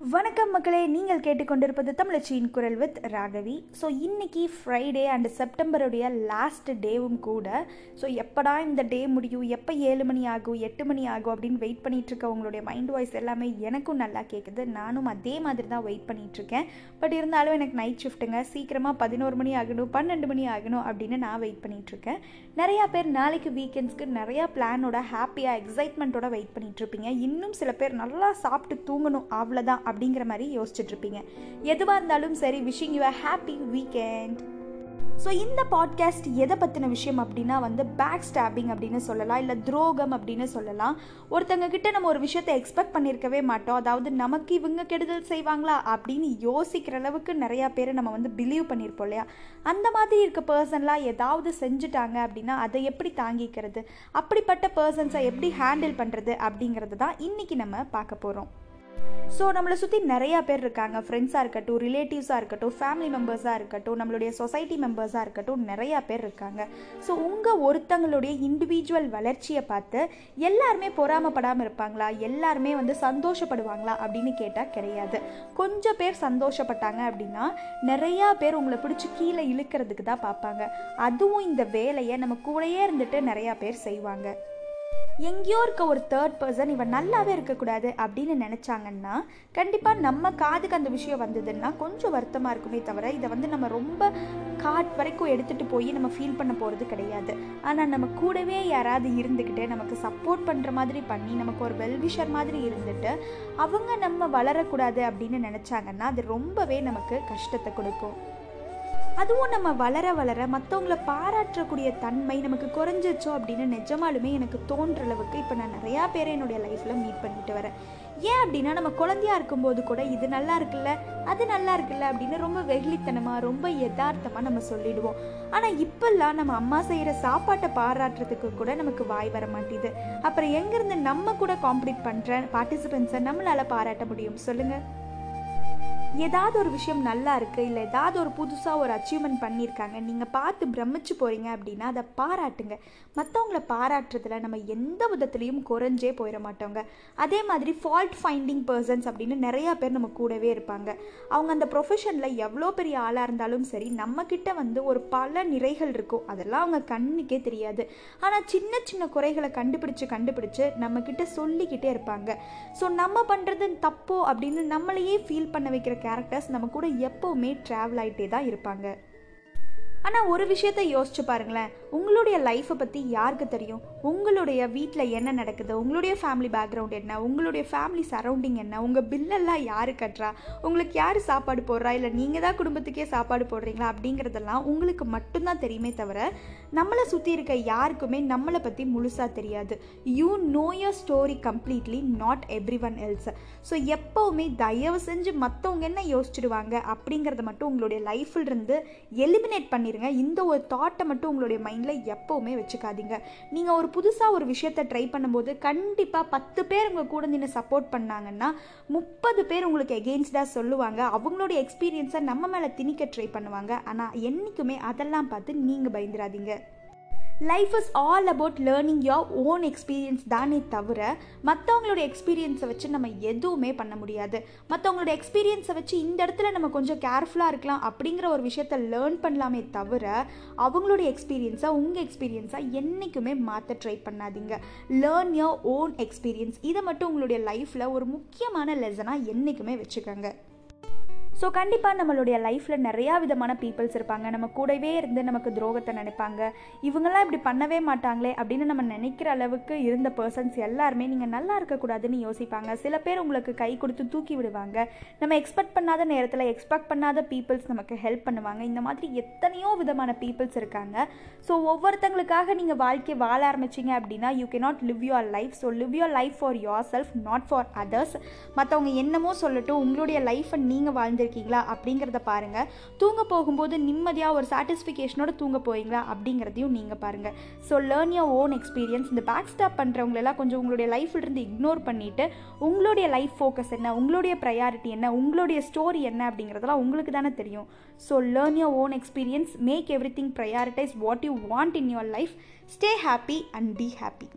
வணக்கம் மக்களே நீங்கள் கேட்டுக்கொண்டிருப்பது தமிழச்சியின் குரல் வித் ராகவி. ஸோ இன்னைக்கு ஃப்ரைடே அண்ட் செப்டம்பருடைய லாஸ்ட் டேவும் கூட ஸோ எப்படா இந்த டே முடியும் எப்போ ஏழு மணி ஆகும் எட்டு மணி ஆகும் அப்படின்னு வெயிட் பண்ணிட்டு இருக்க உங்களுடைய மைண்ட் வாய்ஸ் எல்லாமே எனக்கும் நல்லா கேட்குது நானும் அதே மாதிரி தான் வெயிட் பண்ணிட்டு இருக்கேன். பட் இருந்தாலும் எனக்கு நைட் ஷிஃப்ட்டுங்க சீக்கிரமாக பதினோரு மணி ஆகணும் பன்னெண்டு மணி ஆகணும் அப்படின்னு நான் வெயிட் பண்ணிட்டு இருக்கேன். நிறையா பேர் நாளைக்கு வீக்கெண்ட்ஸ்க்கு நிறையா பிளானோட ஹாப்பியாக எக்ஸைட்மெண்ட்டோட வெயிட் பண்ணிட்டு இருப்பீங்க. இன்னும் சில பேர் நல்லா சாப்பிட்டு தூங்கணும் அவ்வளோதான் அப்படிங்கிற மாதிரி யோசிச்சுட்டு இருப்பீங்க எதுவாக இருந்தாலும் சரி wishing you a happy weekend so இந்த பாட்காஸ்ட் எதை பற்றின விஷயம் அப்படின்னா வந்து பேக் ஸ்டாபிங் அப்படின்னு சொல்லலாம் இல்லை துரோகம் அப்படின்னு சொல்லலாம். ஒருத்தங்க கிட்ட நம்ம ஒரு விஷயத்தை எக்ஸ்பெக்ட் பண்ணியிருக்கவே மாட்டோம். அதாவது நமக்கு இவங்க கெடுதல் செய்வாங்களா அப்படின்னு யோசிக்கிற அளவுக்கு நிறையா பேர் நம்ம வந்து பிலீவ் பண்ணியிருப்போம் இல்லையா? அந்த மாதிரி இருக்க பர்சன்லாம் ஏதாவது செஞ்சுட்டாங்க அப்படின்னா அதை எப்படி தாங்கிக்கிறது? அப்படிப்பட்ட பர்சன்ஸை எப்படி ஹேண்டில் பண்ணுறது அப்படிங்கிறது தான் இன்றைக்கி நம்ம பார்க்க போகிறோம் ஸோ நம்மளை சுற்றி நிறையா பேர் இருக்காங்க. ஃப்ரெண்ட்ஸாக இருக்கட்டும் ரிலேட்டிவ்ஸாக இருக்கட்டும் ஃபேமிலி மெம்பர்ஸாக இருக்கட்டும் நம்மளுடைய சொசைட்டி மெம்பர்ஸாக இருக்கட்டும் நிறையா பேர் இருக்காங்க. ஸோ உங்கள் ஒருத்தங்களுடைய இண்டிவிஜுவல் வளர்ச்சியை பார்த்து எல்லாருமே பொறாமப்படாமல் இருப்பாங்களா? எல்லாருமே வந்து சந்தோஷப்படுவாங்களா? அப்படின்னு கேட்டால் கிடையாது. கொஞ்சம் பேர் சந்தோஷப்பட்டாங்க அப்படின்னா நிறையா பேர் உங்களை பிடிச்சி கீழே இழுக்கிறதுக்கு தான் பார்ப்பாங்க. அதுவும் இந்த வேலையை நம்ம கூடயே இருந்துட்டு நிறையா பேர் செய்வாங்க. எங்கேயோ இருக்க ஒரு தேர்ட் பர்சன் இவன் நல்லாவே இருக்கக்கூடாது அப்படின்னு நினச்சாங்கன்னா கண்டிப்பாக நம்ம காதுக்கு அந்த விஷயம் வந்ததுன்னா கொஞ்சம் வருத்தமாக இருக்குமே தவிர இதை வந்து நம்ம ரொம்ப காட் வரைக்கும் எடுத்துகிட்டு போய் நம்ம ஃபீல் பண்ண போகிறது கிடையாது. ஆனால் நம்ம கூடவே யாராவது இருந்துக்கிட்டு நமக்கு சப்போர்ட் பண்ணுற மாதிரி பண்ணி நமக்கு ஒரு வெல்விஷர் மாதிரி இருந்துட்டு அவங்க நம்ம வளரக்கூடாது அப்படின்னு நினச்சாங்கன்னா அது ரொம்பவே நமக்கு கஷ்டத்தை கொடுக்கும். அதுவும் நம்ம வளர வளர மற்றவங்கள பாராட்டக்கூடிய தன்மை நமக்கு குறைஞ்சிச்சோ அப்படின்னு நிஜமாலுமே எனக்கு தோன்ற அளவுக்கு இப்போ நான் நிறையா பேரை என்னுடைய லைஃப்பில் மீட் பண்ணிட்டு வரேன். ஏன் அப்படின்னா நம்ம குழந்தையா இருக்கும்போது கூட இது நல்லா இருக்குல்ல அது நல்லா இருக்குல்ல அப்படின்னு ரொம்ப வெகுளித்தனமாக ரொம்ப யதார்த்தமாக நம்ம சொல்லிடுவோம். ஆனால் இப்போல்லாம் நம்ம அம்மா செய்கிற சாப்பாட்டை பாராட்டுறதுக்கு கூட நமக்கு வாய் வர மாட்டேது அப்புறம் எங்கேருந்து நம்ம கூட காம்படிட் பண்ணுற பார்ட்டிசிபெண்ட்ஸை நம்மளால் பாராட்ட முடியும். சொல்லுங்கள் ஏதாவது ஒரு விஷயம் நல்லா இருக்குது இல்லை ஏதாவது ஒரு புதுசாக ஒரு அச்சீவ்மெண்ட் பண்ணியிருக்காங்க நீங்கள் பார்த்து பிரமிச்சு போகிறீங்க அப்படின்னா அதை பாராட்டுங்க. மற்றவங்கள பாராட்டுறதுல நம்ம எந்த விதத்துலேயும் குறைஞ்சே போயிட மாட்டோங்க. அதே மாதிரி ஃபால்ட் ஃபைண்டிங் பர்சன்ஸ் அப்படின்னு நிறையா பேர் நம்ம கூடவே இருப்பாங்க. அவங்க அந்த ப்ரொஃபஷனில் எவ்வளோ பெரிய ஆளாக இருந்தாலும் சரி நம்மக்கிட்ட வந்து ஒரு பல நிறைகள் இருக்கும். அதெல்லாம் அவங்க கண்ணுக்கே தெரியாது. ஆனால் சின்ன சின்ன குறைகளை கண்டுபிடிச்சு கண்டுபிடிச்சு நம்மக்கிட்ட சொல்லிக்கிட்டே இருப்பாங்க. ஸோ நம்ம பண்ணுறது தப்போ அப்படின்னு நம்மளையே ஃபீல் பண்ண வைக்கிற கேரக்டர்ஸ் நம்ம கூட எப்போவுமே ட்ராவல் ஆகிட்டே தான் இருப்பாங்க. ஆனால் ஒரு விஷயத்த யோசிச்சு பாருங்களேன். உங்களுடைய லைஃப்பை பற்றி யாருக்கு தெரியும்? உங்களுடைய வீட்டில் என்ன நடக்குது? உங்களுடைய ஃபேமிலி பேக்ரவுண்ட் என்ன? உங்களுடைய ஃபேமிலி சரௌண்டிங் என்ன? உங்கள் பில்லெல்லாம் யார் கட்டுறா? உங்களுக்கு யார் சாப்பாடு போடுறா? இல்லை நீங்கள் தான் குடும்பத்துக்கே சாப்பாடு போடுறீங்களா? அப்படிங்கிறதெல்லாம் உங்களுக்கு மட்டும்தான் தெரியுமே தவிர நம்மளை சுற்றி இருக்க யாருக்குமே நம்மளை பற்றி முழுசாக தெரியாது. You know your story completely not everyone else so எப்போவுமே தயவு செஞ்சு மற்றவங்க என்ன யோசிச்சுடுவாங்க அப்படிங்கிறத மட்டும் உங்களுடைய லைஃப்பில் இருந்து எலிமினேட் பண்ணிடுங்க இந்த ஒரு தாட்டை மட்டும் உங்களுடைய மைண்டில் எப்போவுமே வச்சுக்காதீங்க. நீங்கள் ஒரு புதுசாக ஒரு விஷயத்தை ட்ரை பண்ணும்போது கண்டிப்பாக பத்து பேர் உங்கள் கூட நின்று சப்போர்ட் பண்ணாங்கன்னா முப்பது பேர் உங்களுக்கு எகெயின்ஸ்டாக சொல்லுவாங்க. அவங்களுடைய எக்ஸ்பீரியன்ஸை நம்ம மேலே திணிக்க ட்ரை பண்ணுவாங்க. ஆனால் என்றைக்குமே அதெல்லாம் பார்த்து நீங்கள் பயந்துடாதீங்க life is all about learning your own experience தானே தவிர மற்றவங்களோட எக்ஸ்பீரியன்ஸை வச்சு நம்ம எதுவுமே பண்ண முடியாது. மற்றவங்களோட எக்ஸ்பீரியன்ஸை வச்சு இந்த இடத்துல நம்ம கொஞ்சம் கேர்ஃபுல்லாக இருக்கலாம் அப்படிங்கிற ஒரு விஷயத்த லேர்ன் பண்ணலாமே தவிர அவங்களோட எக்ஸ்பீரியன்ஸை உங்கள் எக்ஸ்பீரியன்ஸாக என்றைக்குமே மாற்ற ட்ரை பண்ணாதீங்க. லேர்ன் யோர் ஓன் எக்ஸ்பீரியன்ஸ் இதை மட்டும் உங்களுடைய லைஃப்பில் ஒரு முக்கியமான லெசனாக என்றைக்குமே வச்சுக்கோங்க. ஸோ கண்டிப்பாக நம்மளுடைய லைஃப்பில் நிறையா விதமான பீப்புள்ஸ் இருப்பாங்க. நம்ம கூடவே இருந்து நமக்கு துரோகத்தை நினைப்பாங்க. இவங்கெல்லாம் இப்படி பண்ணவே மாட்டாங்களே அப்படின்னு நம்ம நினைக்கிற அளவுக்கு இருந்த பர்சன்ஸ் எல்லாருமே நீங்கள் நல்லா இருக்கக்கூடாதுன்னு யோசிப்பாங்க. சில பேர் உங்களுக்கு கை கொடுத்து தூக்கி விடுவாங்க. நம்ம எக்ஸ்பெக்ட் பண்ணாத நேரத்தில் எக்ஸ்பெக்ட் பண்ணாத பீப்புள்ஸ் நமக்கு ஹெல்ப் பண்ணுவாங்க. இந்த மாதிரி எத்தனையோ விதமான பீப்புள்ஸ் இருக்காங்க. ஸோ ஒவ்வொருத்தங்களுக்காக நீங்கள் வாழ்க்கையை வாழ ஆரம்பிச்சிங்க அப்படின்னா you can not live your life so live your life for yourself not for others மற்றவங்க என்னமோ சொல்லட்டும் உங்களுடைய லைஃப்பை நீங்கள் வாழ்ந்து இருக்கீங்களா அப்படிங்கிறத பாருங்கள் தூங்க போகும்போது நிம்மதியாக ஒரு சாட்டிஸ்ஃபிகேஷனோட தூங்க போவீங்களா அப்படிங்கிறதையும் நீங்கள் பாருங்கள் so learn your own experience இந்த பேக் ஸ்டாப் பண்ணுறவங்களெல்லாம் கொஞ்சம் உங்களுடைய லைஃப்லேருந்து இக்னோர் பண்ணிவிட்டு உங்களுடைய லைஃப் ஃபோக்கஸ் என்ன உங்களுடைய ப்ரையாரிட்டி என்ன உங்களுடைய ஸ்டோரி என்ன அப்படிங்கிறதெல்லாம் உங்களுக்கு தானே தெரியும். So learn your own experience make everything prioritise what you want in your life stay happy and be happy